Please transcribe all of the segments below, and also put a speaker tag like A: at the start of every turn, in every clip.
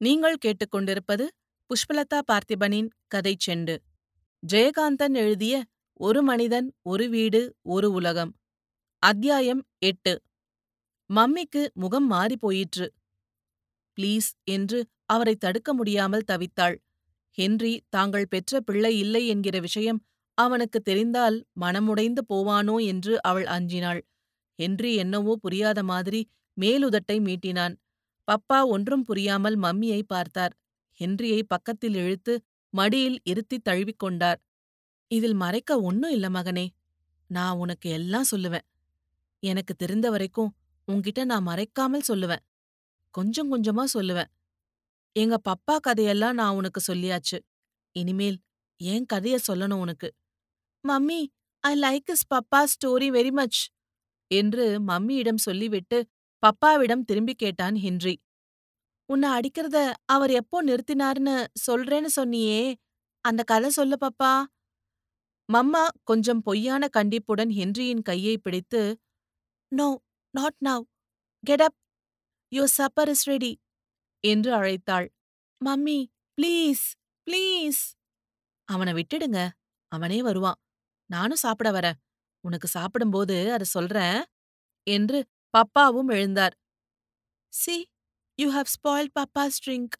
A: நீங்கள் கேட்டுக்கொண்டிருப்பது புஷ்பலதா பார்த்திபனின் கதை செண்டு. ஜெயகாந்தன் எழுதிய ஒரு மனிதன் ஒரு வீடு ஒரு உலகம் அத்தியாயம் எட்டு. மம்மிக்கு முகம் மாறிப் போயிற்று. ப்ளீஸ் என்று அவரை தடுக்க முடியாமல் தவித்தாள். ஹென்றி தாங்கள் பெற்ற பிள்ளை இல்லை என்கிற விஷயம் அவனுக்கு தெரிந்தால் மனமுடைந்து போவானோ? என்று அவள் அஞ்சினாள். ஹென்றி என்னவோ புரியாத மாதிரி மேலுதட்டை மீட்டினான். பப்பா ஒன்றும் புரியாமல் மம்மியை பார்த்தார். ஹென்ரியை பக்கத்தில் இழுத்து மடியில் இருத்தித் தழுவிக்கொண்டார் இதில் மறைக்க ஒன்னும் இல்ல மகனே. நான் உனக்கு எல்லாம் சொல்லுவேன். எனக்கு தெரிந்த வரைக்கும் உன்கிட்ட நான் மறைக்காமல் சொல்லுவேன். கொஞ்சம் கொஞ்சமா சொல்லுவேன். எங்க பப்பா கதையெல்லாம் நான் உனக்கு சொல்லியாச்சு. இனிமேல் என் கதைய சொல்லணும் உனக்கு? Mummy I like is papa story very much என்று மம்மியிடம் சொல்லிவிட்டு பப்பாவிடம் திரும்பி கேட்டான் ஹென்றி. உன்னை அடிக்கிறத அவர் எப்போ நிறுத்தினார்னு சொல்றேன்னு சொன்னியே அந்த கதை சொல்லு பப்பா மம்மா கொஞ்சம் பொய்யான கண்டிப்புடன் ஹென்ரியின் கையை பிடித்து no not now get up your supper is ready என்று அழைத்தாள். மம்மி ப்ளீஸ் ப்ளீஸ் அவனை விட்டுடுங்க. அவனே வருவான். நானும் சாப்பிட வரேன். உனக்கு சாப்பிடும்போது அதை சொல்றேன் என்று பப்பாவும் எழுந்தார். See you have spoil papa's drink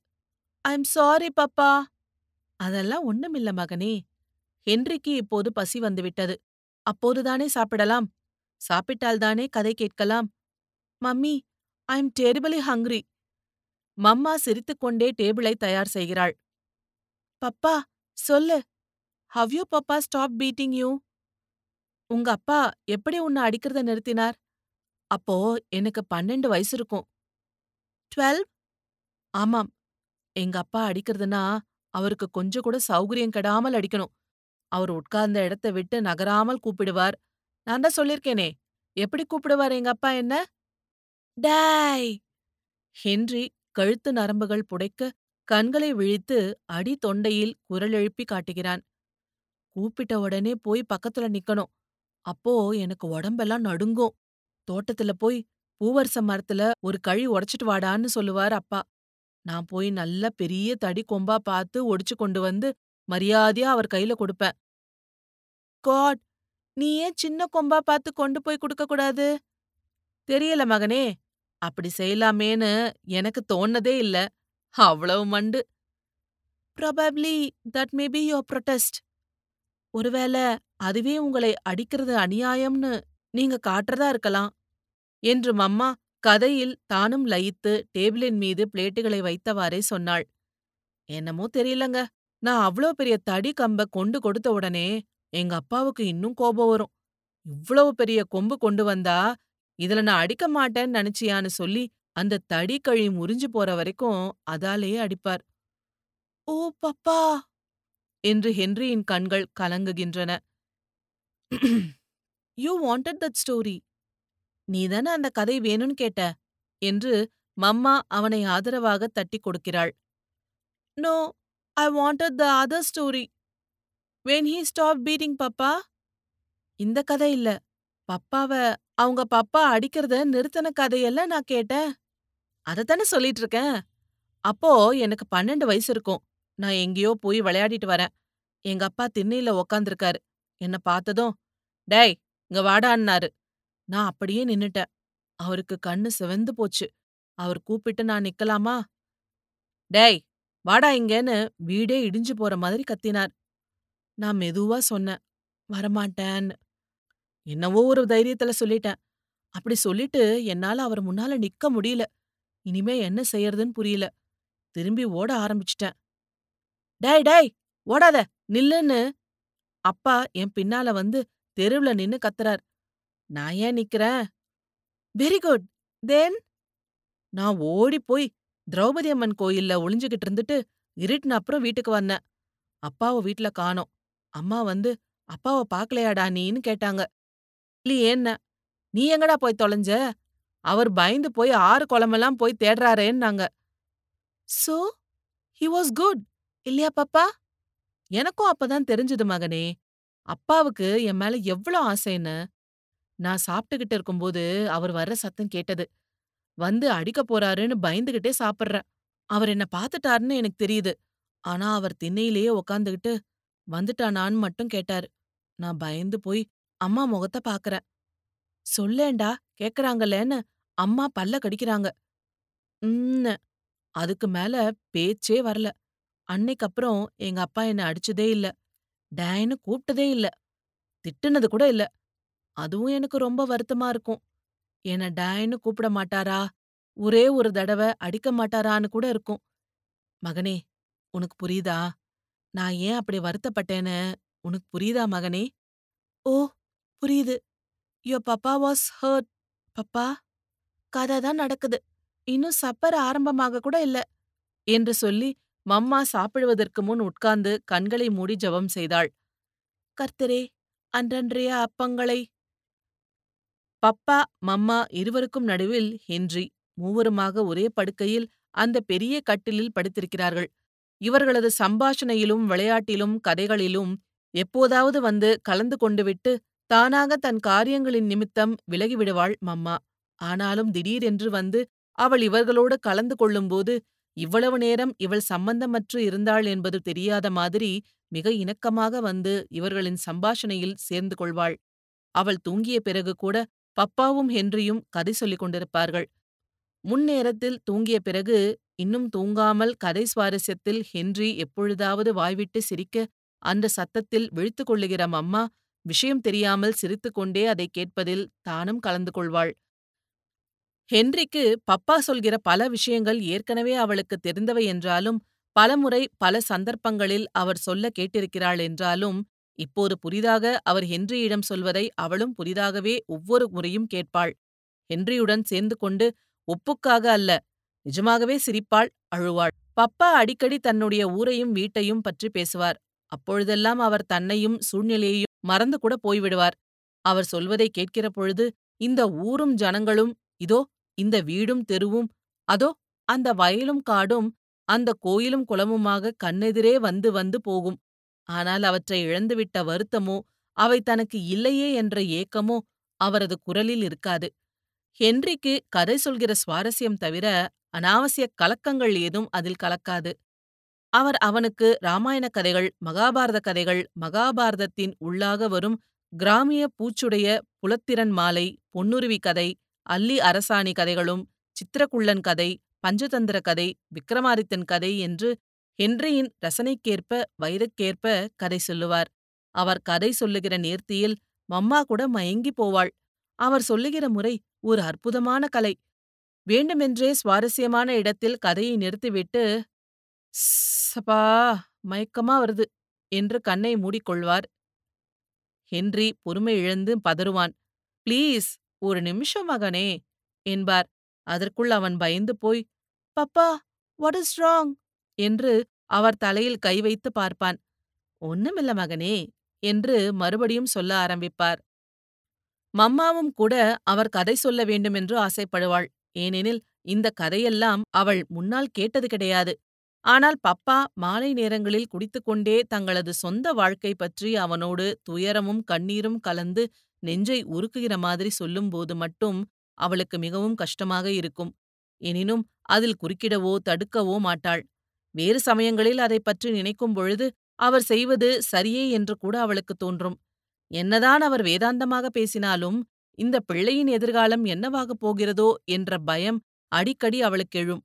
A: I am sorry papa அதெல்லாம் ஒண்ணுமில்ல மகனே. ஹென்றிக்கு இப்போது பசி வந்துவிட்டது. அப்போதுதானே சாப்பிடலாம். சாப்பிட்டால்தானே கதை கேட்கலாம். Mummy I am terribly hungry mamma சிரித்துக்கொண்டே டேபிளை தயார் செய்கிறாள். பப்பா சொல்லு. How you papa stop beating you உங்க அப்பா எப்படி உன்னை அடிக்கிறத நிறுத்தினார்? அப்போ எனக்கு பன்னெண்டு வயசு இருக்கும். டுவெல்? ஆமாம். எங்க அப்பா அடிக்கிறதுனா அவருக்கு கொஞ்சம் கூட சௌகரியம் கெடாமல் அடிக்கணும். அவர் உட்கார்ந்த இடத்த விட்டு நகராமல் கூப்பிடுவார். நான் தான் சொல்லிருக்கேனே எப்படி கூப்பிடுவார் எங்க அப்பா என்ன? டாய்! ஹென்றி கழுத்து நரம்புகள் புடைக்க கண்களை விழித்து அடி தொண்டையில் குரல் எழுப்பி காட்டுகிறான். கூப்பிட்ட உடனே போய் பக்கத்துல நிக்கணும். அப்போ எனக்கு உடம்பெல்லாம் நடுங்கும். தோட்டத்துல போய் பூவரச மரத்துல ஒரு கழி உடைச்சிட்டு வாடான்னு சொல்லுவார் அப்பா. நான் போய் நல்ல பெரிய தடி கொம்பா பார்த்து ஒடிச்சு கொண்டு வந்து மரியாதையா அவர் கையில கொடுப்பேன். காட்! நீ ஏன் சின்ன கொம்பா பார்த்து கொண்டு போய் கொடுக்க கூடாது? தெரியல மகனே அப்படி செய்யலாமேன்னு எனக்கு தோணதே இல்ல. அவ்வளவு மண்டு. Probably that may be your protest ஒருவேளை அதுவே உங்களை அடிக்கிறது அநியாயம்னு நீங்க காட்டுறதா இருக்கலாம். என்று மம்மா கதையில் தானும் லயித்து டேபிளின் மீது பிளேட்டுகளை வைத்தவாறே சொன்னாள். என்னமோ தெரியலங்க நான் அவ்ளோ பெரிய தடி கம்ப கொண்டு கொடுத்த உடனே எங்க அப்பாவுக்கு இன்னும் கோபம் வரும். இவ்வளவு பெரிய கொம்பு கொண்டு வந்தா இதுல நான் அடிக்க மாட்டேன்னு நினைச்சியான்னு சொல்லி அந்த தடி கழி முறிஞ்சு போற வரைக்கும் அதாலேயே அடிப்பார். ஓ பப்பா! என்று ஹென்ரியின் கண்கள் கலங்குகின்றன. யூ வாண்டட் தட் ஸ்டோரி நீதானே அந்த கதை வேணும்னு கேட்ட? என்று மம்மா அவனை ஆதரவாக தட்டி கொடுக்கிறாள். No I wanted the other story when he stop beating papa இந்த கதை இல்ல. பப்பாவ அவங்க பப்பா அடிக்கிறத நிறுத்தின கதையெல்லாம் நான் கேட்டேன். அதைத்தானே சொல்லிட்டு இருக்கேன். அப்போ எனக்கு பன்னெண்டு வயசு இருக்கும். நான் எங்கேயோ போய் விளையாடிட்டு வரேன். எங்க அப்பா திண்ணையில உக்காந்துருக்காரு. என்ன பார்த்ததும் டேய் இங்க வாடான்னாரு. நான் அப்படியே நின்னுட்டேன். அவருக்கு கண்ணு சிவந்து போச்சு. அவர் கூப்பிட்டு நான் நிக்கலாமா? டேய் வாடா இங்கேன்னு வீடே இடிஞ்சு போற மாதிரி கத்தினார். நான் மெதுவா சொன்னேன். வரமாட்டேன்னு. என்னவோ ஒரு தைரியத்துல சொல்லிட்டேன். அப்படி சொல்லிட்டு என்னால அவர் முன்னால நிக்க முடியல. இனிமே என்ன செய்யறதுன்னு புரியல. திரும்பி ஓட ஆரம்பிச்சிட்டேன். டேய் டேய் ஓடாத நில்லுன்னு. அப்பா என் பின்னால வந்து தெருவுல நின்னு கத்துறார். நான் ஏன் நிக்கிறேன்? வெரி குட் தென் நான் ஓடி போய் திரௌபதி அம்மன் கோயில்ல ஒளிஞ்சுகிட்டு இருந்துட்டு இருட்டின அப்புறம் வீட்டுக்கு வந்தேன். அப்பாவை வீட்ல காணோம். அம்மா வந்து அப்பாவை பாக்கலையாடா நீன்னு கேட்டாங்க. இல்லையேன்ன நீ எங்கடா போய் தொலைஞ்ச? அவர் பயந்து போய் ஆறு குளமெல்லாம் போய் தேடுறாரேன்னாங்க. சோ ஹி வாஸ் குட் இல்லையா பாப்பா? எனக்கும் அப்பதான் தெரிஞ்சது மகனே. அப்பாவுக்கு என் மேல எவ்வளோ ஆசைன்னு நான் சாப்பிட்டுகிட்டு இருக்கும்போது அவர் வர்ற சத்தம் கேட்டது வந்து அடிக்க போறாருன்னு பயந்துகிட்டே சாப்பிட்றேன் அவர் என்ன பாத்துட்டாருன்னு எனக்கு தெரியுது. ஆனா அவர் திண்ணையிலேயே உக்காந்துகிட்டு வந்துட்டானான்னு மட்டும் கேட்டாரு. நான் பயந்து போய் அம்மா முகத்த பாக்குறேன். சொல்லேன்டா கேக்குறாங்கல்லேன்னு அம்மா பல்ல கடிக்கிறாங்க. ம்னு அதுக்கு மேல பேச்சே வரல. அன்னைக்கப்புறம் எங்க அப்பா என்ன அடிச்சதே இல்ல. டேன்னு கூப்பிட்டதே இல்ல. திட்டுனது கூட இல்ல. அதுவும் எனக்கு ரொம்ப வருத்தமா இருக்கும். என்ன டேன்னு கூப்பிட மாட்டாரா? ஒரே ஒரு தடவ அடிக்க மாட்டாரான்னு கூட இருக்கும். மகனே, உனக்கு புரியுதா? நான் ஏன் அப்படி வருத்தப்பட்டேன்னு உனக்கு புரியுதா மகனே? ஓ, புரியுது. Your Papa was hurt. Papa, கதை தான் நடக்குது. இன்னும் சப்பர் ஆரம்பமாக கூட இல்ல. என்று சொல்லி மம்மா சாப்பிடுவதற்கு முன் உட்கார்ந்து கண்களை மூடி ஜெபம் செய்தாள். கர்த்தரே, அன்றன்றைய அப்பங்களை பப்பா மம்மா இருவருக்கும் நடுவில் ஹென்றி மூவருமாக ஒரே படுக்கையில் அந்த பெரிய கட்டிலில் படுத்திருக்கிறார்கள். இவர்களது சம்பாஷணையிலும் விளையாட்டிலும் கதைகளிலும் எப்போதாவது வந்து கலந்து கொண்டுவிட்டு தானாக தன் காரியங்களின் நிமித்தம் விலகிவிடுவாள் மம்மா. ஆனாலும் திடீரென்று வந்து அவள் இவர்களோடு கலந்து கொள்ளும்போது இவ்வளவு நேரம் இவள் சம்பந்தமற்று இருந்தாள் என்பது தெரியாத மாதிரி மிக இணக்கமாக வந்து இவர்களின் சம்பாஷணையில் சேர்ந்து கொள்வாள். அவள் தூங்கிய பிறகு கூட பப்பாவும் ஹென்ரியும் கதை சொல்லிக் கொண்டிருப்பார்கள். முன்னேரத்தில் தூங்கிய பிறகு இன்னும் தூங்காமல் கதை சுவாரஸ்யத்தில் ஹென்றி எப்பொழுதாவது வாய்விட்டு சிரிக்க அந்த சத்தத்தில் விழித்து கொள்ளுகிற மம்மா விஷயம் தெரியாமல் சிரித்துக்கொண்டே அதை கேட்பதில் தானும் கலந்து கொள்வாள். ஹென்றிக்கு பப்பா சொல்கிற பல விஷயங்கள் ஏற்கனவே அவளுக்கு தெரிந்தவை என்றாலும் பலமுறை பல சந்தர்ப்பங்களில் அவர் சொல்ல கேட்டிருக்கிறாள் என்றாலும் இப்போது புதிதாக அவர் ஹென்ரியிடம் சொல்வதை அவளும் புதிதாகவே ஒவ்வொரு முறையும் கேட்பாள். ஹென்ரியுடன் சேர்ந்து கொண்டு ஒப்புக்காக அல்ல நிஜமாகவே சிரிப்பாள் அழுவாள். பப்பா அடிக்கடி தன்னுடைய ஊரையும் வீட்டையும் பற்றி பேசுவார். அப்பொழுதெல்லாம் அவர் தன்னையும் சூழ்நிலையையும் மறந்து கூட போய்விடுவார். அவர் சொல்வதை கேட்கிற பொழுது இந்த ஊரும் ஜனங்களும் இதோ இந்த வீடும் தெருவும் அதோ அந்த வயலும் காடும் அந்த கோயிலும் குளமுமாக கண்ணெதிரே வந்து வந்து போகும். ஆனால் அவற்றை இழந்துவிட்ட வருத்தமோ அவை தனக்கு இல்லையே என்ற ஏக்கமோ அவரது குரலில் இருக்காது. ஹென்றிக்கு கதை சொல்கிற சுவாரஸ்யம் தவிர அனாவசிய கலக்கங்கள் ஏதும் அதில் கலக்காது. அவர் அவனுக்கு ராமாயண கதைகள் மகாபாரத கதைகள் மகாபாரதத்தின் உள்ளாக வரும் கிராமிய பூச்சுடைய புலத்திறன் மாலை பொன்னுருவி கதை அல்லி அரசாணி கதைகளும் சித்திரக்குள்ளன் கதை பஞ்சதந்திர கதை விக்ரமாதித்தன் கதை என்று ஹென்ரியின் ரசனைக்கேற்ப வயதுக்கேற்ப கதை சொல்லுவார். அவர் கதை சொல்லுகிற நேர்த்தியில் மம்மா கூட மயங்கி போவாள். அவர் சொல்லுகிற முறை ஒரு அற்புதமான கலை. வேண்டுமென்றே சுவாரஸ்யமான இடத்தில் கதையை நிறுத்திவிட்டு சபா மயக்கமா வருது என்று கண்ணை மூடிக்கொள்வார். ஹென்றி பொறுமை இழந்து பதறுவான். ப்ளீஸ் ஒரு நிமிஷம் மகனே என்பார். அதற்குள் அவன் பயந்து போய் பப்பா வாட் இஸ் ராங்? என்று அவர் தலையில் கை வைத்து பார்ப்பான். ஒண்ணுமில்ல மகனே என்று மறுபடியும் சொல்ல ஆரம்பிப்பார். மம்மாவும் கூட அவர் கதை சொல்ல வேண்டுமென்று ஆசைப்படுவாள். ஏனெனில் இந்த கதையெல்லாம் அவள் முன்னால் கேட்டது கிடையாது. ஆனால் பப்பா மாலை நேரங்களில் குடித்துக்கொண்டே தங்களது சொந்த வாழ்க்கை பற்றி அவனோடு துயரமும் கண்ணீரும் கலந்து நெஞ்சை உருக்குகிற மாதிரி சொல்லும்போது மட்டும் அவளுக்கு மிகவும் கஷ்டமாக இருக்கும். எனினும் அதில் குறுக்கிடவோ தடுக்கவோ மாட்டாள். வேறு சமயங்களில் அதை பற்றி நினைக்கும் பொழுது அவர் செய்வது சரியே என்று கூட அவளுக்கு தோன்றும். என்னதான் அவர் வேதாந்தமாக பேசினாலும் இந்த பிள்ளையின் எதிர்காலம் என்னவாகப் போகிறதோ என்ற பயம் அடிக்கடி அவளுக்கு எழும்.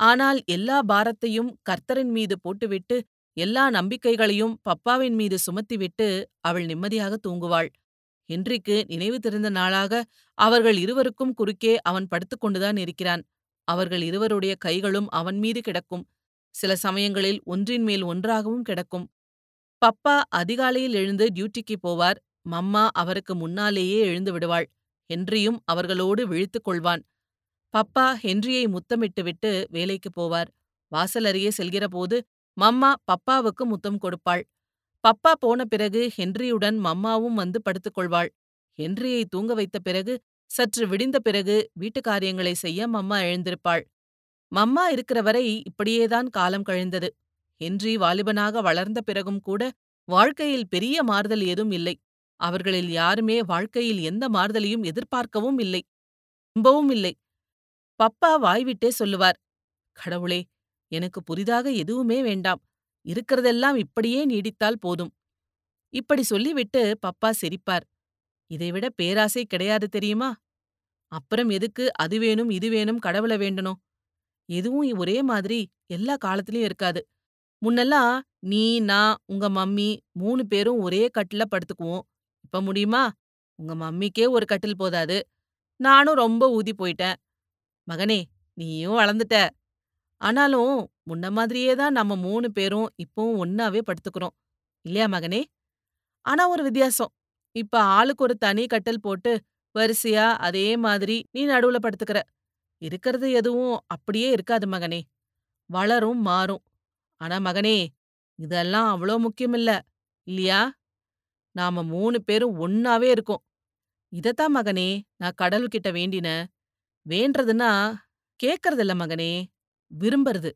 A: ஆனால் எல்லா பாரத்தையும் கர்த்தரின் மீது போட்டுவிட்டு எல்லா நம்பிக்கைகளையும் பப்பாவின் மீது சுமத்திவிட்டு அவள் நிம்மதியாக தூங்குவாள். ஹென்றிக்கு நினைவு தெரிந்த நாளாக அவர்கள் இருவருக்கும் குறுக்கே அவன் படுத்துக்கொண்டுதான் இருக்கிறான். அவர்கள் இருவருடைய கைகளும் அவன் மீது கிடக்கும். சில சமயங்களில் ஒன்றின் மேல் ஒன்றாகவும் கிடக்கும். பப்பா அதிகாலையில் எழுந்து டியூட்டிக்கு போவார். மம்மா அவருக்கு முன்னாலேயே எழுந்து விடுவாள். ஹென்ரியும் அவர்களோடு விழித்துக் கொள்வான். பப்பா ஹென்ரியை முத்தமிட்டுவிட்டு வேலைக்கு போவார். வாசல் செல்கிறபோது மம்மா பப்பாவுக்கு முத்தம் கொடுப்பாள். பப்பா போன பிறகு ஹென்ரியுடன் மம்மாவும் வந்து படுத்துக்கொள்வாள் ஹென்ரியை தூங்க வைத்த பிறகு சற்று விடிந்த பிறகு வீட்டு காரியங்களை செய்ய மம்மா எழுந்திருப்பாள். மம்மா இருக்கிற வரை இப்படியேதான் காலம் கழிந்தது ஹென்றி வாலிபனாக வளர்ந்த பிறகும் கூட வாழ்க்கையில் பெரிய மாறுதல் ஏதும் இல்லை அவர்களில் யாருமே வாழ்க்கையில் எந்த மாறுதலையும் எதிர்பார்க்கவும் இல்லை நம்பவும் இல்லை பப்பா வாய்விட்டே சொல்லுவார் கடவுளே எனக்கு புதிதாக எதுவுமே வேண்டாம். இருக்கிறதெல்லாம் இப்படியே நீடித்தால் போதும். இப்படி சொல்லிவிட்டு பப்பா சிரிப்பார். இதைவிட பேராசை கிடையாது தெரியுமா? அப்புறம் எதுக்கு அது வேணும் இது வேணும் கடவுள வேண்டணும்? எதுவும் ஒரே மாதிரி எல்லா காலத்திலயும் இருக்காது. முன்னெல்லாம் நீ, நான், உங்க மம்மி மூணு பேரும் ஒரே கட்டில்ல படுத்துக்குவோம். இப்ப முடியுமா? உங்க மம்மிக்கே ஒரு கட்டில் போதாது. நானும் ரொம்ப ஊதி போயிட்டேன். மகனே, நீயும் வளர்ந்துட்ட. ஆனாலும் முன்ன மாதிரியே தான் நம்ம மூணு பேரும் இப்பவும் ஒன்னாவே படுத்துக்கிறோம். இல்லையா மகனே? ஆனா ஒரு வித்தியாசம். இப்ப ஆளுக்கு ஒரு தனி கட்டில் போட்டு வரிசையா அதே மாதிரி நீ நடுவுல படுத்துக்கிற. இருக்கிறது எதுவும் அப்படியே இருக்காது மகனே. வளரும் மாறும். ஆனா மகனே, இதெல்லாம் அவ்ளோ முக்கியமில்ல. இல்லையா? நாம மூணு பேரும் ஒன்னாவே இருக்கோம். இதத்தான் மகனே நான் கடவுள்கிட்ட வேண்டின வேண்டதுன்னா கேக்கறதில்ல மகனே, விரும்புறது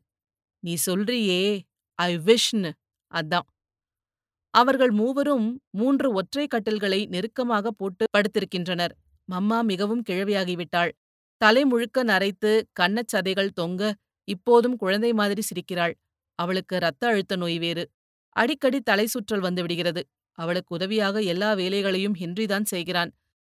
A: நீ சொல்றியே ஐ விஷ்னு அதான். அவர்கள் மூவரும் மூன்று ஒற்றை கட்டில்களை நெருக்கமாக போட்டு படுத்திருக்கின்றனர். மம்மா மிகவும் கிழவியாகிவிட்டாள். தலை முழுக்க நரைத்து கண்ணச் சதைகள் தொங்க இப்போதும் குழந்தை மாதிரி சிரிக்கிறாள். அவளுக்கு ரத்த அழுத்த நோய் வேறு. அடிக்கடி தலை சுற்றல் வந்துவிடுகிறது அவளுக்கு உதவியாக எல்லா வேலைகளையும் ஹென்றிதான் செய்கிறான்.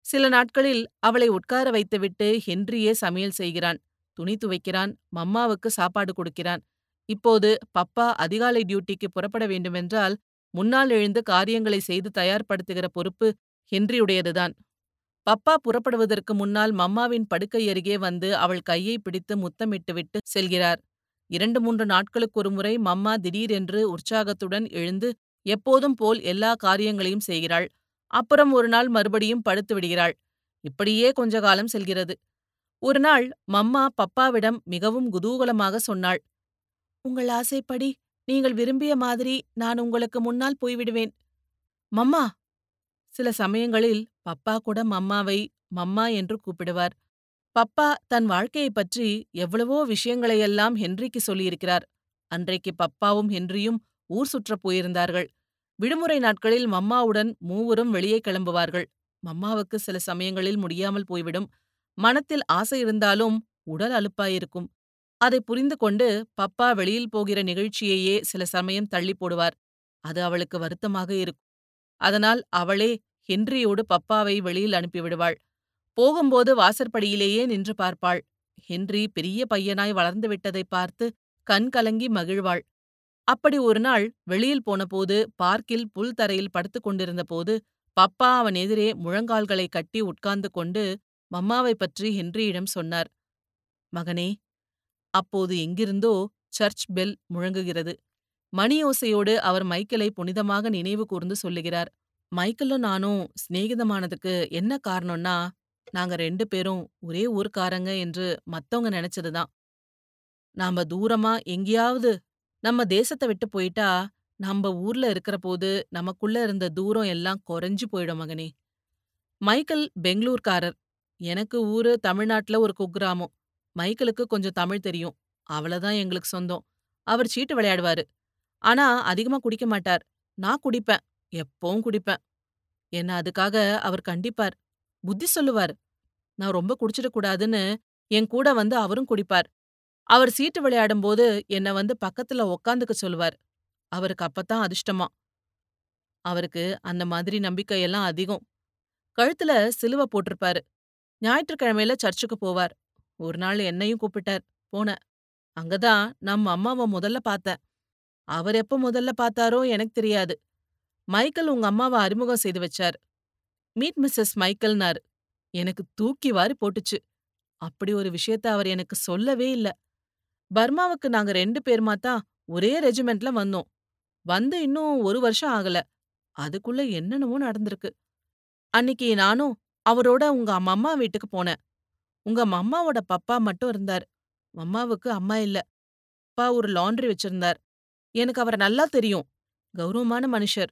A: சில நாட்களில் அவளை உட்கார வைத்துவிட்டு ஹென்றியே சமையல் செய்கிறான். துணி துவைக்கிறான். மம்மாவுக்கு சாப்பாடு கொடுக்கிறான். இப்போது பப்பா அதிகாலை டியூட்டிக்கு புறப்பட வேண்டுமென்றால் முன்னால் எழுந்து காரியங்களை செய்து தயார்படுத்துகிற பொறுப்பு ஹென்றியுடையதுதான். பப்பா புறப்படுவதற்கு முன்னால் மம்மாவின் படுக்கை அருகே வந்து அவள் கையை பிடித்து முத்தமிட்டுவிட்டு செல்கிறார். இரண்டு மூன்று நாட்களுக்கு ஒருமுறை மம்மா திடீரென்று உற்சாகத்துடன் எழுந்து எப்போதும் போல் எல்லா காரியங்களையும் செய்கிறாள். அப்புறம் ஒரு நாள் மறுபடியும் படுத்து விடுகிறாள். இப்படியே கொஞ்ச காலம் செல்கிறது. ஒரு நாள் மம்மா பப்பாவிடம் மிகவும் குதூகலமாக சொன்னாள். உங்கள் ஆசைப்படி நீங்கள் விரும்பிய மாதிரி நான் உங்களுக்கு முன்னால் போய்விடுவேன். மம்மா! சில சமயங்களில் பப்பா கூட மம்மாவை மம்மா என்று கூப்பிடுவார். பப்பா தன் வாழ்க்கையைப் பற்றி எவ்வளவோ விஷயங்களையெல்லாம் ஹென்றிக்கு சொல்லியிருக்கிறார். அன்றைக்கு பப்பாவும் ஹென்றியும் ஊர் சுற்றப் போயிருந்தார்கள். விடுமுறை நாட்களில் மம்மாவுடன் மூவரும் வெளியே கிளம்புவார்கள். மம்மாவுக்கு சில சமயங்களில் முடியாமல் போய்விடும். மனத்தில் ஆசை இருந்தாலும் உடல் அலுப்பாயிருக்கும். அதை புரிந்து கொண்டு பப்பா வெளியில் போகிற நிகழ்ச்சியையே சில சமயம் தள்ளி போடுவார். அது அவளுக்கு வருத்தமாக இருக்கும். அதனால் அவளே ஹென்றியோடு பப்பாவை வெளியில் அனுப்பிவிடுவாள். போகும்போது வாசற்படியிலேயே நின்று பார்ப்பாள். ஹென்றி பெரிய பையனாய் வளர்ந்து விட்டதைப் பார்த்து கண் கலங்கி மகிழ்வாள். அப்படி ஒரு நாள் வெளியில் போனபோது பார்க்கில் புல் தரையில் படுத்துக் கொண்டிருந்தபோது பப்பா அவன் எதிரே முழங்கால்களை கட்டி உட்கார்ந்து கொண்டு மம்மாவைப் பற்றி ஹென்ரியிடம் சொன்னார். மகனே, அப்போது எங்கிருந்தோ சர்ச் பெல் முழங்குகிறது. மணியோசையோடு அவர் மைக்கேலை புனிதமாக நினைவு கூர்ந்து சொல்லுகிறார். மைக்கேலும் நானும் சிநேகிதமானதுக்கு என்ன காரணம்னா, நாங்க ரெண்டு பேரும் ஒரே ஊர்க்காரங்க என்று மத்தவங்க நினைச்சதுதான். நாம தூரமா எங்கேயாவது நம்ம தேசத்த விட்டு போயிட்டா, நம்ம ஊர்ல இருக்கிறபோது நமக்குள்ள இருந்த தூரம் எல்லாம் குறைஞ்சு போயிடும் மகனே. மைக்கேல் பெங்களூர்காரர். எனக்கு ஊரு தமிழ்நாட்டுல ஒரு குக்கிராமம். மைக்கேலுக்கு கொஞ்சம் தமிழ் தெரியும். அவ்வளவுதான் எங்களுக்கு சொந்தம். அவர் சீட்டு விளையாடுவாரு. ஆனா அதிகமா குடிக்க மாட்டார். நான் குடிப்பேன். எப்பவும் குடிப்பேன். என்ன அதுக்காக அவர் கண்டிப்பார். புத்தி சொல்லுவார். நான் ரொம்ப குடிச்சிடக் கூடாதுன்னு என் கூட வந்து அவரும் குடிப்பார். அவர் சீட்டு விளையாடும் போது என்ன வந்து பக்கத்துல உக்காந்துக்க சொல்லுவார். அவருக்கு அப்பத்தான் அதிர்ஷ்டமா அவருக்கு அந்த மாதிரி நம்பிக்கையெல்லாம் அதிகம். கழுத்துல சிலுவ போட்டிருப்பாரு. ஞாயிற்றுக்கிழமையில சர்ச்சுக்கு போவார். ஒரு நாள் என்னையும் கூப்பிட்டார். போன அங்கதான் நம்ம அம்மாவ முதல்ல பார்த்தேன். அவர் எப்ப முதல்ல பார்த்தாரோ எனக்கு தெரியாது. மைக்கேல் உங்க அம்மாவ அறிமுகம் செய்து வச்சார். மீட் மிஸ்ஸஸ் மைக்கேல்னாரு. எனக்கு தூக்கி வாரி போட்டுச்சு. அப்படி ஒரு விஷயத்த அவர் எனக்கு சொல்லவே இல்ல. பர்மாவுக்கு நாங்க ரெண்டு பேருமா தான் ஒரே ரெஜிமெண்ட்ல வந்தோம். வந்து இன்னும் ஒரு வருஷம் ஆகல. அதுக்குள்ள என்னென்னவோ நடந்திருக்கு. அன்னிக்கு நானும் அவரோட உங்க மம்மா வீட்டுக்கு போனேன். உங்க மம்மாவோட பப்பா மட்டும் இருந்தார். மம்மாவுக்கு அம்மா இல்ல. அப்பா ஒரு லாண்ட்ரி வச்சிருந்தார். எனக்கு அவர நல்லா தெரியும். கௌரவமான மனுஷர்.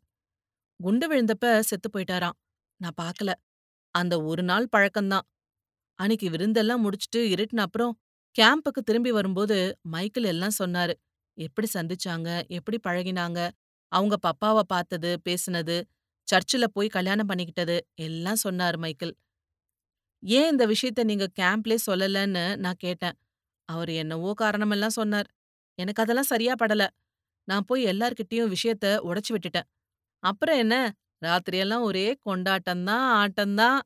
A: குண்டு விழுந்தப்ப செத்து போயிட்டாராம். நான் பார்க்கல. அந்த ஒரு நாள் பழக்கம்தான். அன்னிக்கு விருந்தெல்லாம் முடிச்சிட்டு இருட்டுன அப்புறம் கேம்புக்கு திரும்பி வரும்போது மைக்கேல் எல்லாம் சொன்னாரு. எப்படி சந்திச்சாங்க, எப்படி பழகினாங்க, அவங்க பப்பாவை பார்த்தது, பேசுனது, சர்ச்சுல போய் கல்யாணம் பண்ணிக்கிட்டது எல்லாம் சொன்னார் மைக்கேல். ஏன் இந்த விஷயத்த நீங்க கேம்ப்லே சொல்லலன்னு நான் கேட்டேன். அவர் என்னவோ காரணமெல்லாம் சொன்னார். எனக்கு அதெல்லாம் சரியா படல. நான் போய் எல்லார்கிட்டயும் விஷயத்த உடைச்சு விட்டுட்டேன். அப்புறம் என்ன? ராத்திரியெல்லாம் ஒரே கொண்டாட்டம் தான், ஆட்டம் தான்.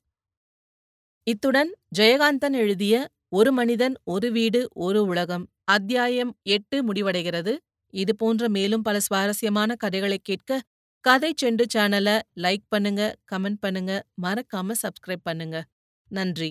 A: இத்துடன் ஜெயகாந்தன் எழுதிய ஒரு மனிதன் ஒரு வீடு ஒரு உலகம் அத்தியாயம் எட்டு முடிவடைகிறது. இது போன்ற மேலும் பல சுவாரஸ்யமான கதைகளை கேட்க கதை செண்டு சேனலை லைக் பண்ணுங்க, கமெண்ட் பண்ணுங்க, மறக்காம சப்ஸ்கிரைப் பண்ணுங்க. நன்றி.